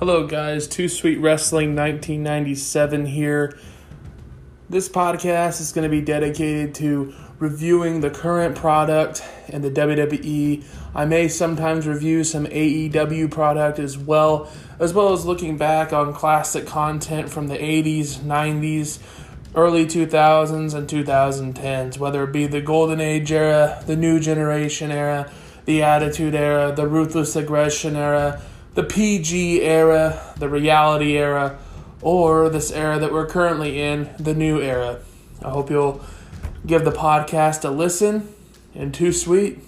Hello, guys. Too Sweet Wrestling 1997 here. This podcast is going to be dedicated to reviewing the current product and the WWE. I may sometimes review some AEW product as well, as well as looking back on classic content from the 80s, 90s, early 2000s, and 2010s, whether it be the Golden Age era, the New Generation era, the Attitude era, the Ruthless Aggression era the PG era, the reality era, or this era that we're currently in, the new era. I hope you'll give the podcast a listen. And too sweet.